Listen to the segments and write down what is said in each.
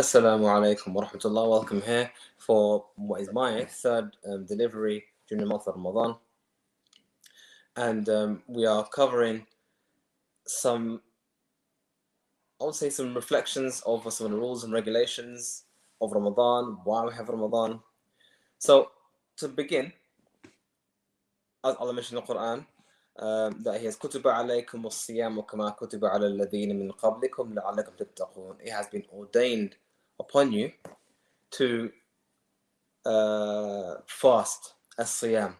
Assalamu alaikum wa rahmatullah. Welcome here for what is my third um, delivery during the month of Ramadan. And um, we are covering some, I would say, some reflections of some of the rules and regulations of Ramadan, why we have Ramadan. So, to begin, as Allah mentioned in the Quran, um, that he has kutuba alaykum as-siyam kama kutuba ala alladhina min qablikum la'allakum tattaqun it has been ordained upon you to uh, fast الصيام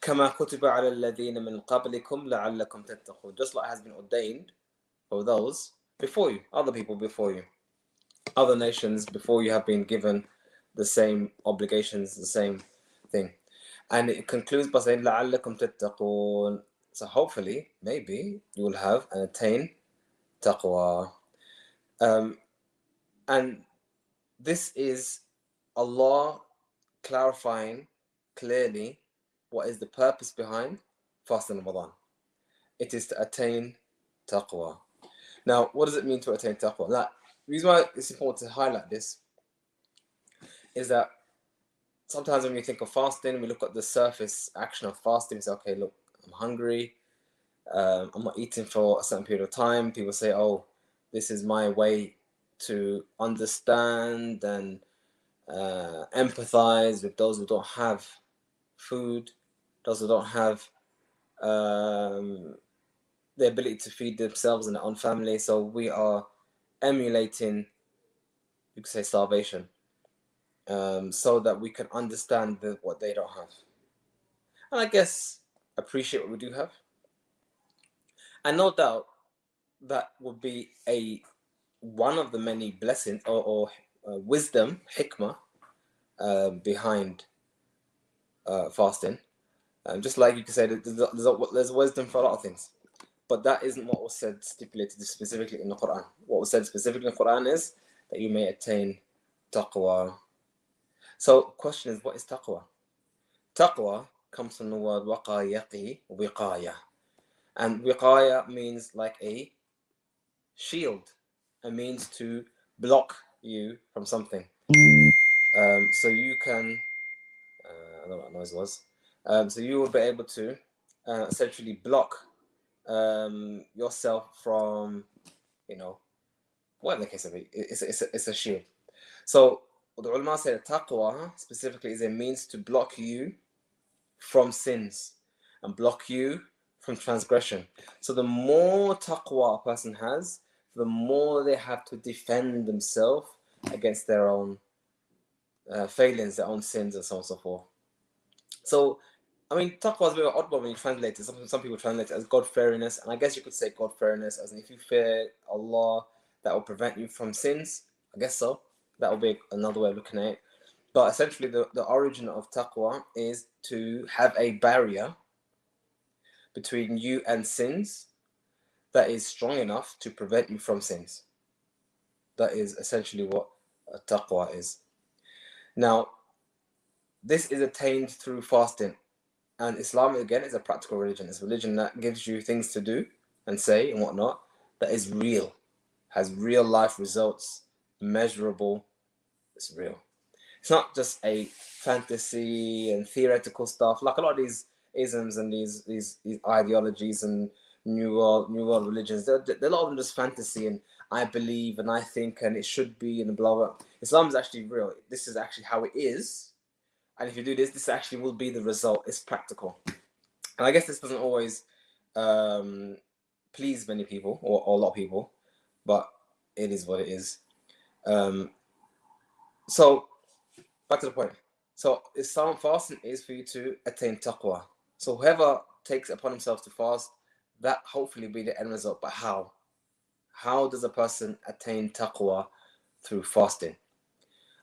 كما كتب على الذين من قبلكم لعلكم تتقون. Just like it has been ordained for those before you, other people before you, other nations before you have been given the same obligations, the same thing. And it concludes by saying لعلكم تتقون so hopefully, maybe you will have and attain taqwa. Um, and this is Allah clarifying clearly what is the purpose behind fasting Ramadan. It is to attain taqwa. Now, what does it mean to attain taqwa? Now, the reason why it's important to highlight this is that sometimes when we think of fasting, we look at the surface action of fasting. We say, okay, look, I'm hungry. Um, I'm not eating for a certain period of time. People say, "Oh, this is my way to understand and uh, empathize with those who don't have food, those who don't have um, the ability to feed themselves and their own family." So we are emulating, you could say, starvation, um, so that we can understand the, what they don't have. And I guess appreciate what we do have. And no doubt that would be a one of the many blessings or, or uh, wisdom, hikmah, uh, behind uh, fasting. Um, just like you can say there's, there's, there's wisdom for a lot of things. But that isn't what was said stipulated specifically in the Quran. What was said specifically in the Quran is that you may attain taqwa. So, question is, what is taqwa? Taqwa comes from the word waqayaqi, wiqaya. And wiqaya means like a shield, a means to block you from something. Um, so you can, uh, I don't know what noise was. Um, so you will be able to uh, essentially block um, yourself from, you know, whatever the case of it, it's, it's, a, it's a shield. So the ulama said taqwa specifically is a means to block you from sins and block you from transgression. So the more taqwa a person has, the more they have to defend themselves against their own uh, failings, their own sins, and so on and so forth. So, I mean, taqwa is a bit of an odd one when you translate it. Some, some people translate it as God fearingness, and I guess you could say God fearingness as if you fear Allah, that will prevent you from sins. I guess so. That would be another way of looking at it. But essentially, the, the origin of taqwa is to have a barrier between you and sins that is strong enough to prevent you from sins. That is essentially what taqwa is. Now, this is attained through fasting. And Islam, again, is a practical religion. It's a religion that gives you things to do and say and whatnot that is real, has real life results, measurable. It's real it's not just a fantasy and theoretical stuff. Like a lot of these isms and these these, these ideologies and new world new world religions, they're, they're a lot of them just fantasy and I believe and I think and it should be and blah blah. Islam is actually real. This is actually how it is, and if you do this, this actually will be the result. It's practical, and I guess this doesn't always um, please many people or, or a lot of people, but it is what it is. Um, so back to the point. So Islam fasting is for you to attain taqwa. So whoever takes upon himself to fast, that hopefully be the end result. But how? How does a person attain taqwa through fasting?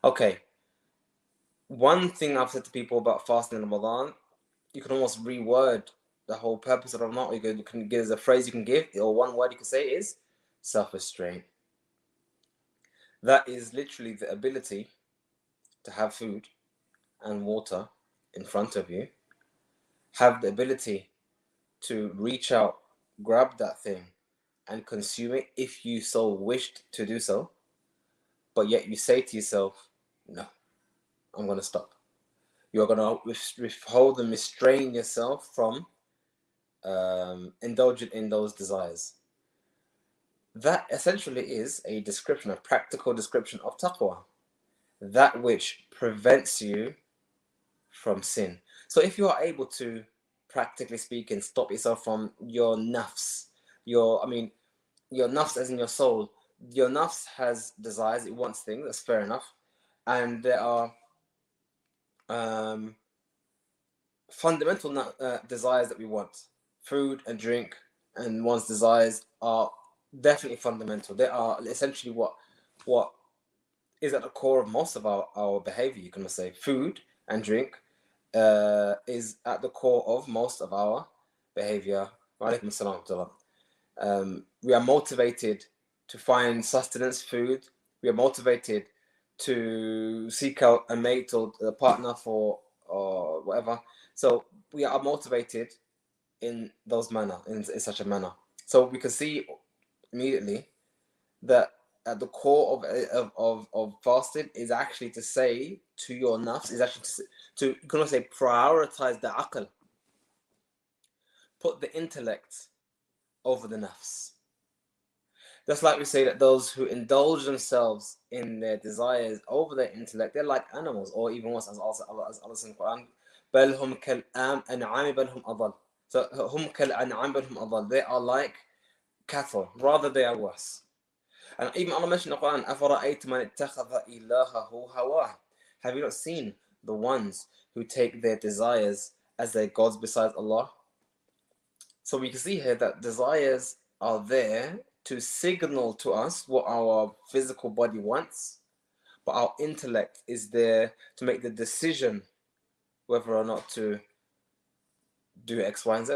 Okay. One thing I've said to people about fasting in Ramadan, you can almost reword the whole purpose of Ramadan. You can, you can give a phrase you can give, or one word you can say is self-restraint. That is literally the ability to have food and water in front of you, have the ability to reach out, grab that thing, and consume it if you so wished to do so, but yet you say to yourself, no, I'm going to stop. You're going to withhold and restrain yourself from um, indulging in those desires. That essentially is a description, a practical description of taqwa, that which prevents you from sin. So if you are able to, practically speaking, stop yourself from your nafs, your, I mean, your nafs as in your soul, your nafs has desires, it wants things, that's fair enough. And there are um, fundamental uh, desires that we want food and drink, and one's desires are definitely fundamental. They are essentially what what is at the core of most of our, our behavior, you can say. Food and drink uh, is at the core of most of our behavior. Um, we are motivated to find sustenance, food. We are motivated to seek out a mate or a partner for or whatever. So we are motivated in those manner, in, in such a manner. So we can see immediately that at the core of, of, of, of fasting is actually to say to your nafs, is actually to, to you can say prioritize the aql. Put the intellect over the nafs. Just like we say that those who indulge themselves in their desires over their intellect, they're like animals, or even worse, as Allah, as Allah says in the Quran, بل هم كالأنعام بل هم أضل. So هم كالأنعام بل هم أضل. They are like cattle, rather they are worse. And even Allah mentioned in the Quran, أفرأيت من اتخذ إلهه هواه. Have you not seen the ones who take their desires as their gods besides Allah? So we can see here that desires are there to signal to us what our physical body wants, but our intellect is there to make the decision whether or not to do X, Y, and Z.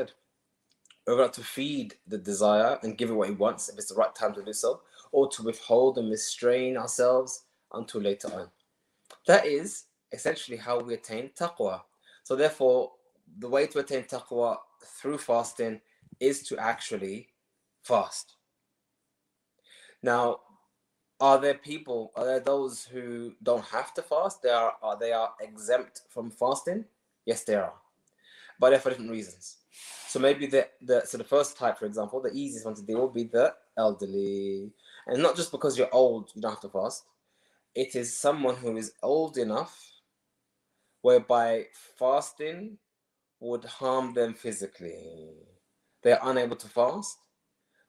Whether or not to feed the desire and give it what it wants if it's the right time to do so, or to withhold and restrain ourselves until later on. That is essentially how we attain taqwa. So, therefore, the way to attain taqwa through fasting is to actually fast. Now, are there people, are there those who don't have to fast? They are, are they are exempt from fasting? Yes, they are. But they're for different reasons. So maybe the, the so the first type, for example, the easiest one to deal with be the elderly. And not just because you're old, you don't have to fast. It is someone who is old enough whereby fasting would harm them physically. They are unable to fast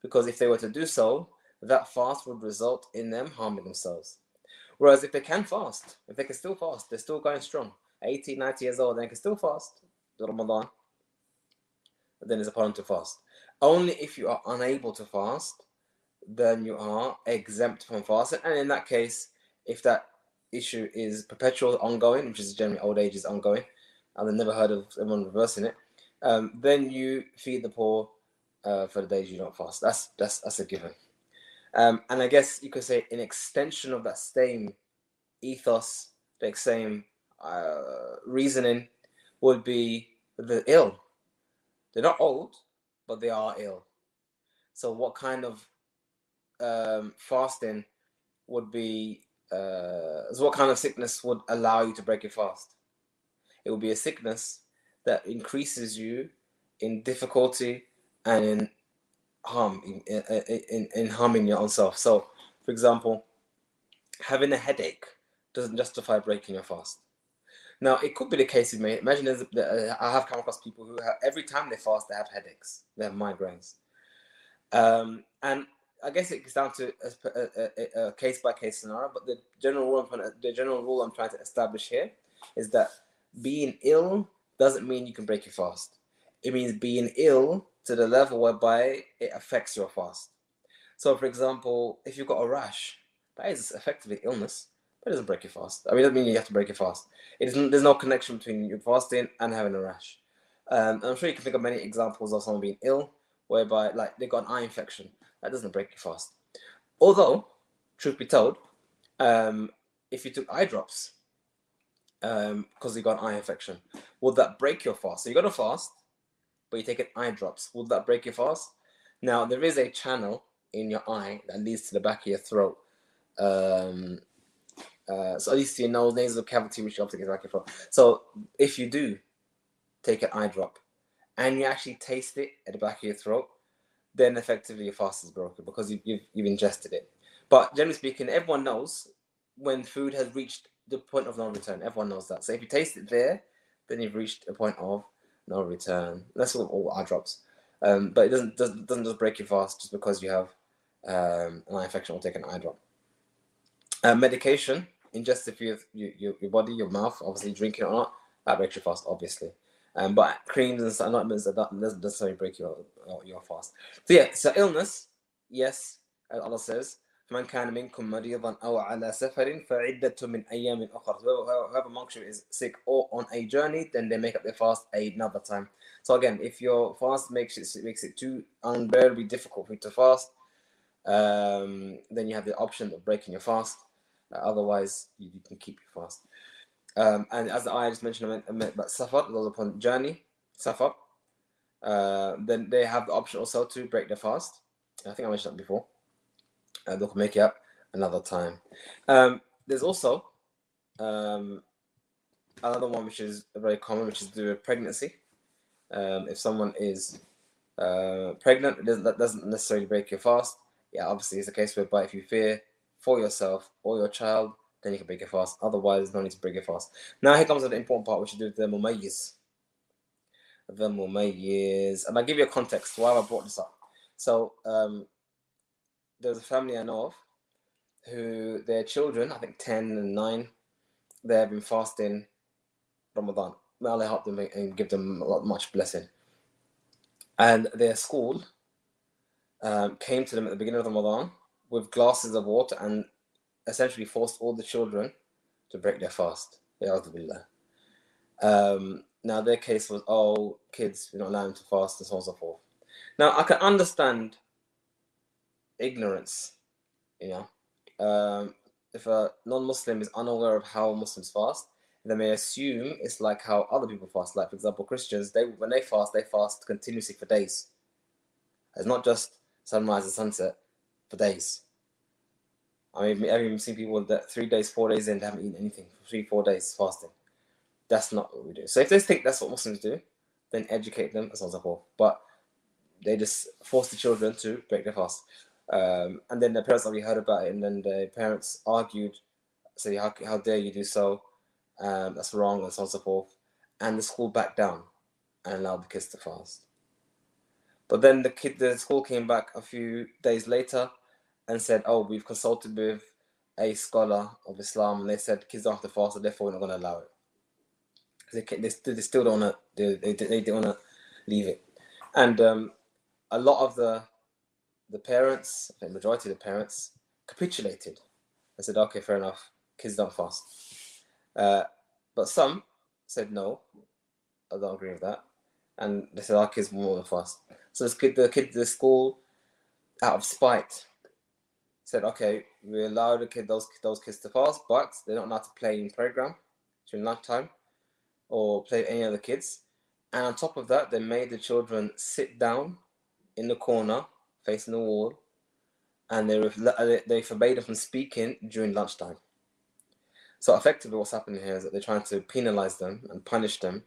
because if they were to do so, that fast would result in them harming themselves. Whereas if they can fast, if they can still fast, they're still going strong. 80, 90 years old, they can still fast the Ramadan. Then it's upon to fast. Only if you are unable to fast, then you are exempt from fasting. And in that case, if that issue is perpetual, ongoing, which is generally old age is ongoing, and I've never heard of anyone reversing it, um, then you feed the poor uh, for the days you don't fast. That's that's that's a given. Um, and I guess you could say an extension of that same ethos, the same uh, reasoning, would be the ill. They're not old, but they are ill. So, what kind of um, fasting would be? Uh, so, what kind of sickness would allow you to break your fast? It would be a sickness that increases you in difficulty and in harm in, in, in harming your own self. So, for example, having a headache doesn't justify breaking your fast. Now, it could be the case. Imagine uh, I have come across people who have every time they fast, they have headaches, they have migraines, um, and I guess it gets down to a, case by case scenario. But the general rule, the general rule I'm trying to establish here is that being ill doesn't mean you can break your fast. It means being ill to the level whereby it affects your fast. So, for example, if you've got a rash, that is effectively illness, but it doesn't break your fast. I mean, it doesn't mean you have to break your fast. It isn't, there's no connection between your fasting and having a rash. Um, I'm sure you can think of many examples of someone being ill, whereby like they've got an eye infection. That doesn't break your fast. Although, truth be told, um, if you took eye drops because um, you got an eye infection, would that break your fast? So you got to fast, but you take an eye drops, Would that break your fast? Now, there is a channel in your eye that leads to the back of your throat. Um, Uh, so at least your nose, nasal cavity, which you obviously get from. So if you do take an eye drop and you actually taste it at the back of your throat, then effectively your fast is broken because you've, you've, you've ingested it. But generally speaking, everyone knows when food has reached the point of no return. Everyone knows that. So if you taste it there, then you've reached a point of no return. That's all, all eye drops. Um, but it doesn't, doesn't doesn't just break your fast just because you have um, an eye infection or take an eye drop. Uh, medication ingested through your, your, your body, your mouth, obviously drinking or not, that breaks your fast, obviously. Um, but creams and supplements that doesn't necessarily break your your fast. So yeah, so illness, yes, Allah says, "Man kana minkum maridan aw ala safarin fa'iddatu min ayamin ukhra." Whoever amongst you is sick or on a journey, then they make up their fast another time. So again, if your fast makes it makes it too unbearably difficult for you to fast, um, then you have the option of breaking your fast. Uh, otherwise, you, you can keep your fast. Um, and as I just mentioned i meant about safar, those upon journey, safar, uh, then they have the option also to break their fast. I think I mentioned that before. Uh, they can make it up another time. Um, there's also um, another one which is very common, which is the pregnancy. Um, if someone is uh, pregnant, doesn't, that doesn't necessarily break your fast. Yeah, obviously, it's a case whereby if you fear for yourself or your child, then you can break it fast. Otherwise, no need to break it fast. Now, here comes the important part, which is the mumayyiz. The mumayyiz. And I'll give you a context why I brought this up. So, um, there's a family I know of who their children, I think 10 and 9, they have been fasting Ramadan. May Allah help them and give them a lot much blessing. And their school um, came to them at the beginning of Ramadan with glasses of water and essentially forced all the children to break their fast. Um, now their case was, oh, kids, we're not allowing to fast and so on and so forth. Now I can understand ignorance, you know. Um, if a non-Muslim is unaware of how Muslims fast, they may assume it's like how other people fast. Like for example, Christians, they when they fast, they fast continuously for days. It's not just sunrise and sunset for days. I mean, I've even seen people that three days, four days in, haven't eaten anything for three, four days fasting. That's not what we do. So if they think that's what Muslims do, then educate them, as on forth. But they just force the children to break their fast. Um, and then the parents obviously heard about it, and then the parents argued, say, how, how dare you do so? Um, that's wrong, and so on and so forth. And the school backed down and allowed the kids to fast. But then the kid, the school came back a few days later and said, "Oh, we've consulted with a scholar of Islam, and they said kids don't have to fast, so therefore we're not going to allow it." They, they, they still don't want to. They, they, they don't want to leave it, and um, a lot of the the parents, the majority of the parents, capitulated and said, "Okay, fair enough, kids don't fast." Uh, but some said, "No, I don't agree with that," and they said, "Our kids than fast." So this kid, the kid, the school, out of spite, said, "Okay, we allow the kid those those kids to fast, but they're not allowed to play in program during lunchtime or play any other kids." And on top of that, they made the children sit down in the corner facing the wall, and uh, they they forbade them from speaking during lunchtime. So effectively, what's happening here is that they're trying to penalize them and punish them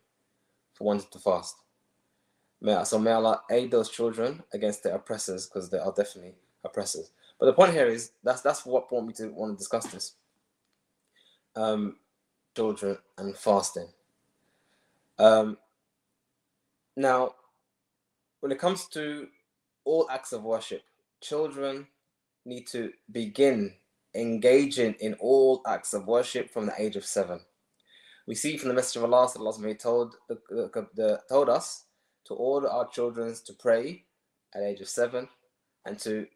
for wanting to fast. May, So may Allah aid those children against their oppressors because they are definitely oppressors. But the point here is that's that's what brought me to want to discuss this. Um, children and fasting. Um, now, when it comes to all acts of worship. Children need to begin engaging in all acts of worship from the age of seven. We see from the message of Allah, that Allah told, the, the, the, told us to order our children to pray at the age of seven and to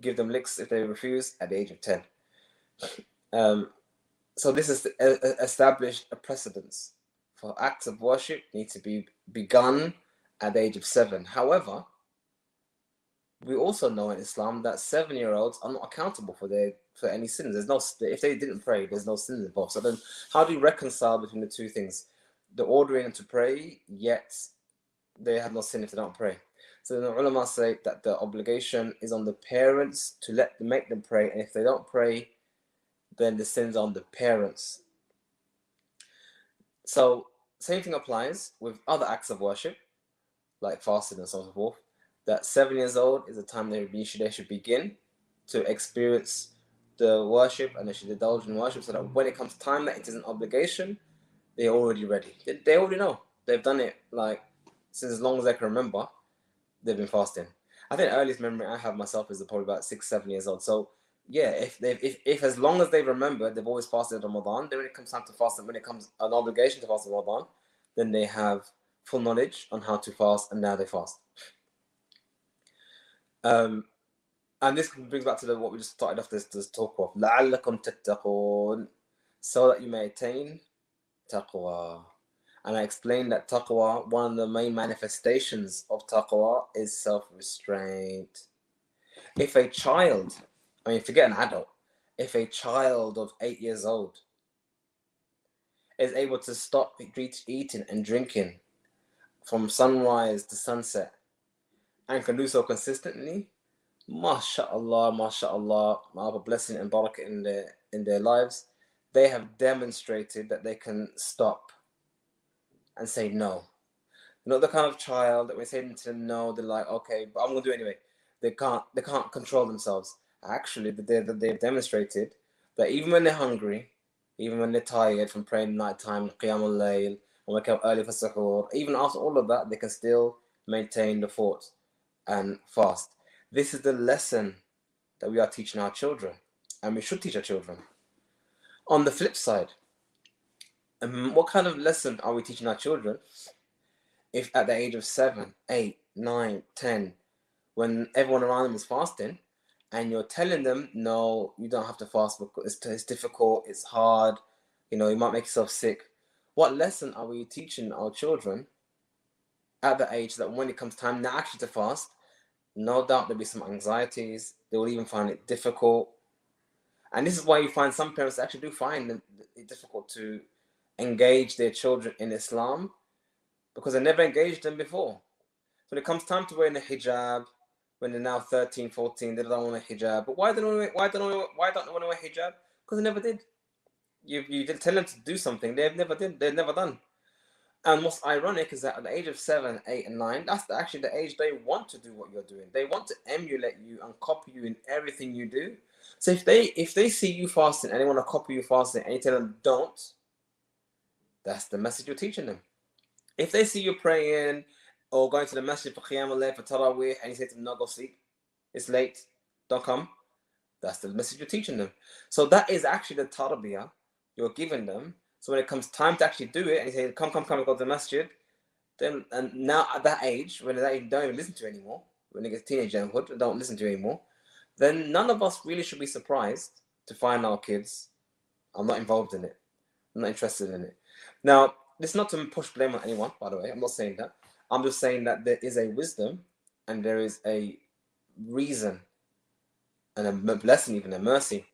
give them licks if they refuse at the age of 10. Um, so this is established a precedence for acts of worship need to be begun at the age of seven. However, we also know in Islam that seven year olds are not accountable for their for any sins. There's no if they didn't pray, there's no sins involved. So then, how do you reconcile between the two things? The ordering to pray, yet they have no sin if they don't pray. So the ulama say that the obligation is on the parents to let them make them pray, and if they don't pray, then the sins on the parents. So, same thing applies with other acts of worship, like fasting and so forth. That seven years old is the time they, they should begin to experience the worship and they should indulge in worship so that when it comes time that it is an obligation, they're already ready. They, they already know. They've done it like since as long as they can remember, they've been fasting. I think the earliest memory I have myself is probably about six, seven years old. So yeah, if they if, if as long as they remember they've always fasted Ramadan, then when it comes time to fast, and when it comes an obligation to fast Ramadan, then they have full knowledge on how to fast, and now they fast. Um, and this brings back to the, what we just started off this, this talk of لعلكم تتقون so that you may attain taqwa. and I explained that taqwa, one of the main manifestations of taqwa is self-restraint. If a child, I mean forget an adult, if a child of eight years old is able to stop eating and drinking from sunrise to sunset and can do so consistently, mashallah, mashallah, may Allah blessing and barakah in their in their lives, they have demonstrated that they can stop and say no. Not the kind of child that we're saying to them no, they're like, okay, but I'm gonna do it anyway. They can't they can't control themselves. Actually, the they, they've demonstrated that even when they're hungry, even when they're tired from praying night time, qiyamul layl, and wake up early for suhoor, even after all of that, they can still maintain the fort and fast. This is the lesson that we are teaching our children, and we should teach our children. On the flip side, what kind of lesson are we teaching our children if at the age of seven, eight, nine, ten, when everyone around them is fasting, and you're telling them, no, you don't have to fast because it's, it's difficult, it's hard, you know, you might make yourself sick. What lesson are we teaching our children at the age that when it comes time now actually to fast, no doubt there'll be some anxieties. They will even find it difficult. And this is why you find some parents actually do find it difficult to engage their children in Islam because they never engaged them before. When it comes time to wearing a hijab, when they're now 13, 14, they don't want a hijab. But why don't they, why don't why don't they want to wear hijab? Because they never did. You you did tell them to do something they've never did. They've never done. And what's ironic is that at the age of seven, eight, and nine, that's the, actually the age they want to do what you're doing. They want to emulate you and copy you in everything you do. So if they if they see you fasting and they want to copy you fasting and you tell them don't, that's the message you're teaching them. If they see you praying or going to the masjid for Qiyam al for Taraweeh and you say to them, no, go sleep, it's late, don't come, that's the message you're teaching them. So that is actually the tarbiyah you're giving them so when it comes time to actually do it, and you say, "Come, come, come, go to the masjid," then and now at that age, when they don't even listen to anymore, when they get teenagerhood, don't listen to anymore, then none of us really should be surprised to find our kids. I'm not involved in it. I'm not interested in it. Now, is not to push blame on anyone, by the way. I'm not saying that. I'm just saying that there is a wisdom and there is a reason and a blessing, even a mercy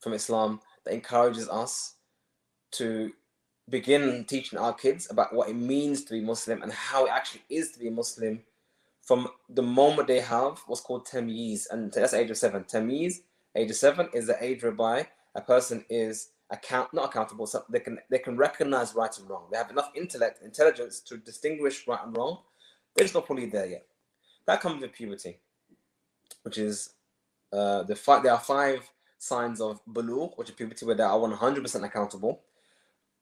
from Islam that encourages us to begin teaching our kids about what it means to be Muslim and how it actually is to be Muslim from the moment they have what's called tamyiz, and that's age of seven. Tamyiz, age of seven, is the age whereby a person is account not accountable, so they can they can recognize right and wrong. They have enough intellect, intelligence to distinguish right and wrong. They're just not fully there yet. That comes with puberty, which is uh, the five. There are five signs of bulugh, which is puberty, where they are 100% accountable.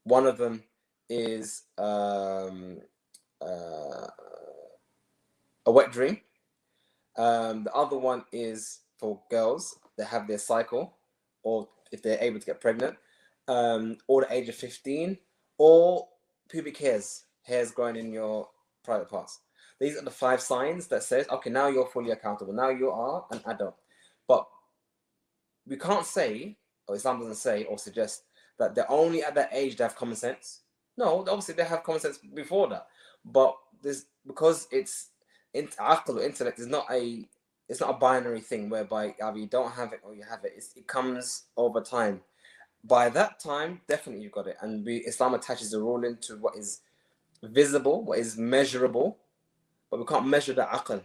One of them is um, uh, a wet dream. Um, the other one is for girls that have their cycle, or if they're able to get pregnant, um, or the age of 15, or pubic hairs, hairs growing in your private parts. These are the five signs that says, okay, now you're fully accountable. Now you are an adult. But we can't say, or Islam doesn't say or suggest that they're only at that age they have common sense. No, obviously they have common sense before that, but this because it's aql intellect is not a it's not a binary thing whereby either you don't have it or you have it. It's, it comes over time. By that time, definitely you've got it. And we, Islam attaches a rule into what is visible, what is measurable, but we can't measure the aql.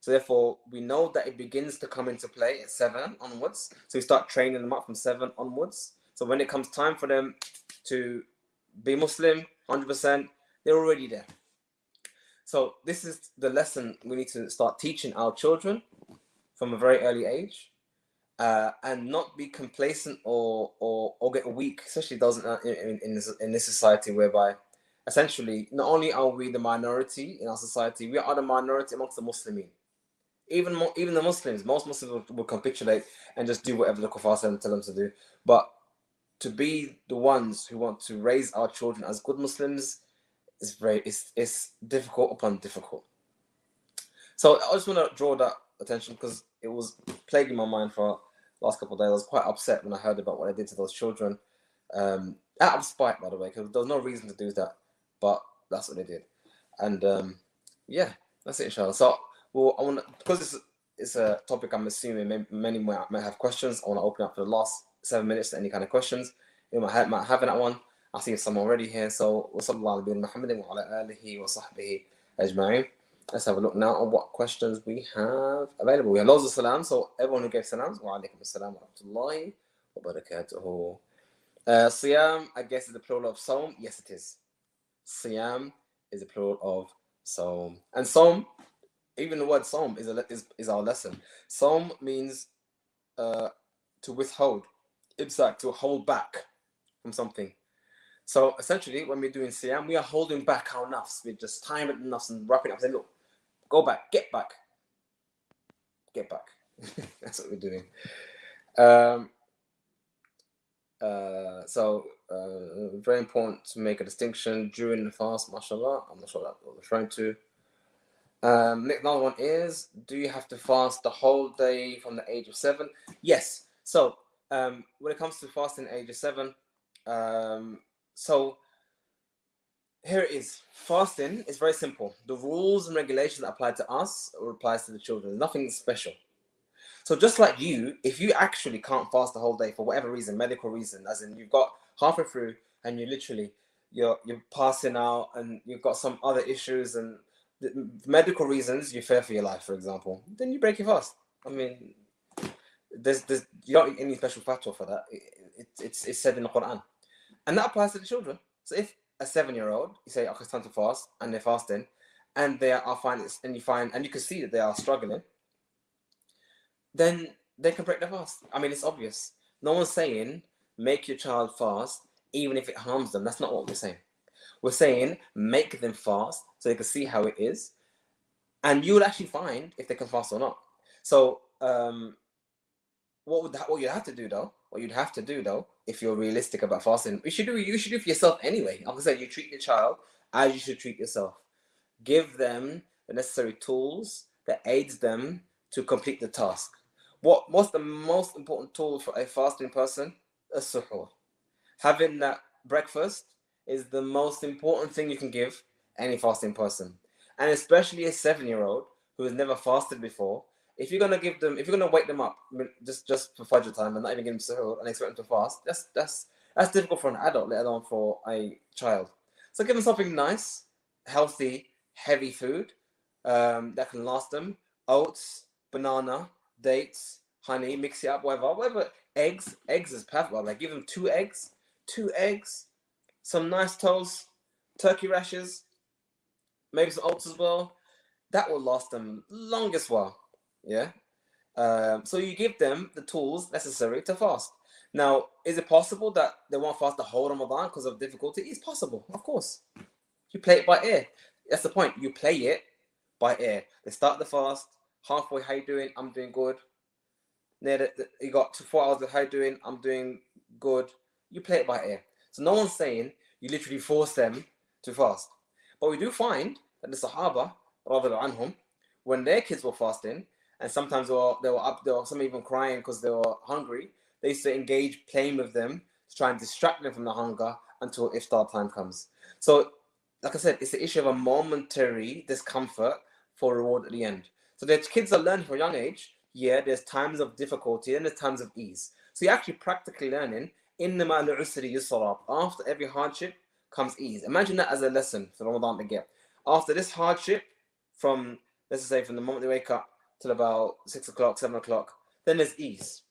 So therefore, we know that it begins to come into play at seven onwards. So we start training them up from seven onwards. So when it comes time for them to be Muslim, 100%, they're already there. So this is the lesson we need to start teaching our children from a very early age, uh, and not be complacent or or, or get weak, especially those in, in, in, this, in this society whereby essentially not only are we the minority in our society, we are the minority amongst the Muslims. Even more, even the Muslims, most Muslims will, will capitulate and just do whatever the kuffar tell them to do. But to be the ones who want to raise our children as good Muslims it's very it's it's difficult upon difficult. So I just want to draw that attention because it was plaguing my mind for last couple of days. I was quite upset when I heard about what I did to those children. Um, out of spite, by the way, because there was no reason to do that, but that's what they did. And um, yeah, that's it, inshallah. So, well, I want because it's it's a topic I'm assuming many might, might have questions. I want to open up for the last seven minutes to any kind of questions. You might have, might have that one. I see some already here. So, وصلى الله على محمد وعلى آله وصحبه أجمعين. Let's have a look now on what questions we have available. We have loads of salam. So, everyone who gave salams, wa alaikum assalam wa rahmatullahi wa barakatuhu. Uh, Siyam, I guess, is the plural of Sawm. Yes, it is. Siyam is the plural of Sawm. And Sawm, even the word Sawm is, a, is, is our lesson. Sawm means uh, to withhold, imsak, to hold back from something. So essentially, when we're doing Siyam, we are holding back our nafs. We're just tying nafs and wrapping up. Saying, look, go back, get back, get back. That's what we're doing. Um, uh, so uh, very important to make a distinction during the fast, mashallah. I'm not sure what I'm referring to. Um, another one is, do you have to fast the whole day from the age of seven? Yes. So um, when it comes to fasting age of seven, um, so here it is. Fasting is very simple. The rules and regulations that apply to us or applies to the children. Nothing special. So just like you, if you actually can't fast the whole day for whatever reason, medical reason, as in you've got halfway through and you literally you're you're passing out and you've got some other issues and medical reasons you fear for your life, for example, then you break your fast. I mean, there's there's you don't need any special fatwa for that. It, it, it's it's said in the Quran. And that applies to the children. So if a seven year old, you say, okay, it's time to fast, and they're fasting, and they are finding, and you find, and you can see that they are struggling, then they can break their fast. I mean, it's obvious. No one's saying make your child fast, even if it harms them. That's not what we're saying. We're saying make them fast so they can see how it is, and you will actually find if they can fast or not. So, um, what would that, what you have to do though? What you'd have to do though if you're realistic about fasting. You should do you should do for yourself anyway. Like I said, you treat your child as you should treat yourself. Give them the necessary tools that aids them to complete the task. What what's the most important tool for a fasting person? A suhoor. Having that breakfast is the most important thing you can give any fasting person. And especially a seven-year-old who has never fasted before, if you're gonna give them, if you're gonna wake them up just just for Fajr time and not even give them suhoor and expect them to fast, that's that's that's difficult for an adult, let alone for a child. So give them something nice, healthy, heavy food um, that can last them. Oats, banana, dates, honey, mix it up, whatever, whatever. Eggs, eggs is perfect. Like give them two eggs, two eggs, some nice toast, turkey rashes, maybe some oats as well. That will last them longest while. Yeah. Um, so you give them the tools necessary to fast. Now, is it possible that they won't fast the whole Ramadan because of difficulty? It's possible, of course. You play it by ear. That's the point. You play it by ear. They start the fast, halfway, how you doing? I'm doing good. The, the, you got two, four hours of how you doing? I'm doing good. You play it by ear. So no one's saying you literally force them to fast. But we do find that the Sahaba, anhum, when their kids were fasting, and sometimes they were, they were up, there were some even crying because they were hungry. They used to engage playing with them to try and distract them from the hunger until iftar time comes. So, like I said, it's the issue of a momentary discomfort for reward at the end. So the kids are learning from a young age. Yeah, there's times of difficulty and there's times of ease. So you're actually practically learning in the usri yusra. After every hardship comes ease. Imagine that as a lesson for Ramadan to get. After this hardship, from let's say from the moment they wake up till about six o'clock, seven o'clock, then there's ease.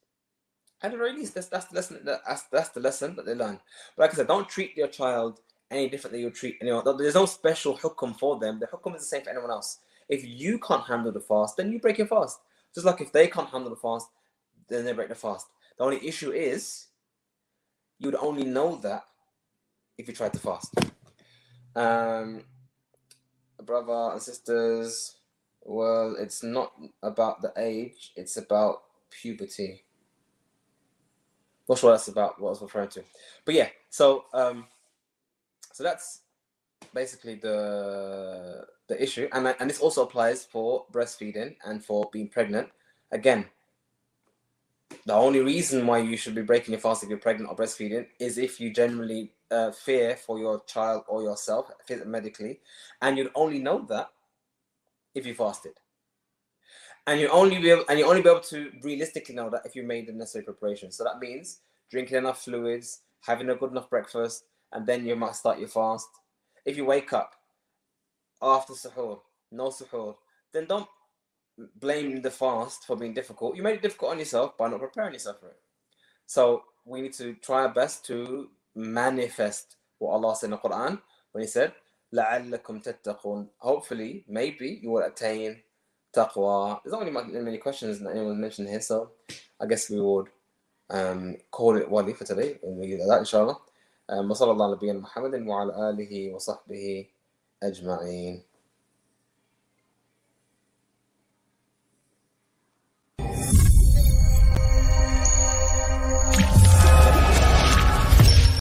At the very least, that's, that's the lesson. That's, that's the lesson that they learn. But like I said, don't treat your child any different than you treat anyone. There's no special hukum for them. The hukum is the same for anyone else. If you can't handle the fast, then you break your fast. Just like if they can't handle the fast, then they break the fast. The only issue is you would only know that if you tried to fast. Um, brother and sisters, well, it's not about the age, it's about puberty. Not sure that's about what I was referring to. But yeah, so um so that's basically the the issue. And and this also applies for breastfeeding and for being pregnant. Again, the only reason why you should be breaking your fast if you're pregnant or breastfeeding is if you generally uh, fear for your child or yourself medically, and you'd only know that if you fasted. And you only be able, and you only be able to realistically know that if you made the necessary preparation. So that means drinking enough fluids, having a good enough breakfast, and then you might start your fast. If you wake up after suhoor, no suhoor, then don't blame the fast for being difficult. You made it difficult on yourself by not preparing yourself for it. So we need to try our best to manifest what Allah said in the Quran when He said, لَعَلَّكُمْ تَتَّقُونَ Hopefully, maybe you will attain taqwa. There's not really many questions that anyone mentioned here, so I guess we would um, call it wali for today and we get that inshallah. Um, وصلى الله على نبينا محمد وعلى آله وصحبه أجمعين